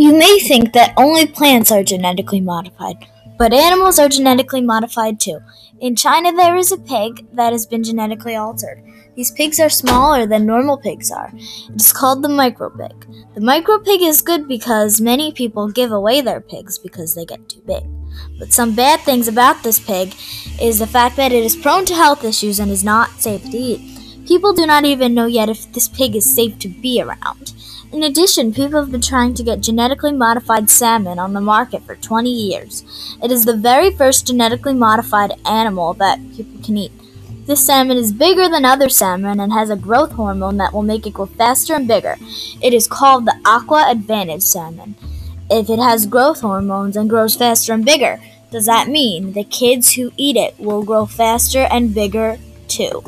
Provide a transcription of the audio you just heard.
You may think that only plants are genetically modified, but animals are genetically modified too. In China, there is a pig that has been genetically altered. These pigs are smaller than normal pigs are. It is called the micro pig. The micro pig is good because many people give away their pigs because they get too big. But some bad things about this pig is the fact that it is prone to health issues and is not safe to eat. People do not even know yet if this pig is safe to be around. In addition, people have been trying to get genetically modified salmon on the market for 20 years. It is the very first genetically modified animal that people can eat. This salmon is bigger than other salmon and has a growth hormone that will make it grow faster and bigger. It is called the AquAdvantage salmon. If it has growth hormones and grows faster and bigger, does that mean the kids who eat it will grow faster and bigger too?